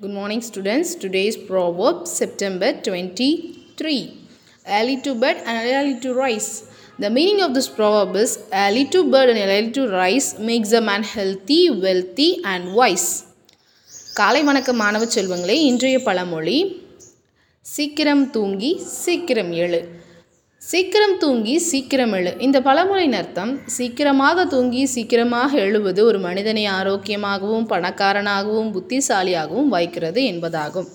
Good morning, students. Today's proverb, September 23. Early to bed and early to rise. The meaning of this proverb is early to bed and early to rise makes a man healthy, wealthy, and wise. காலை வணக்கம் மாணவ செல்வங்களே இன்றைய பழமொழி சீக்கிரம் தூங்கி சீக்கிரம் எழு சீக்கிரம் தூங்கி சீக்கிரம் எழு. இந்த பழமொழியின் அர்த்தம் சீக்கிரமாக தூங்கி சீக்கிரமாக எழுவது ஒரு மனிதனை ஆரோக்கியமாகவும் பணக்காரனாகவும் புத்திசாலியாகவும் வைக்கிறது என்பதாகும்.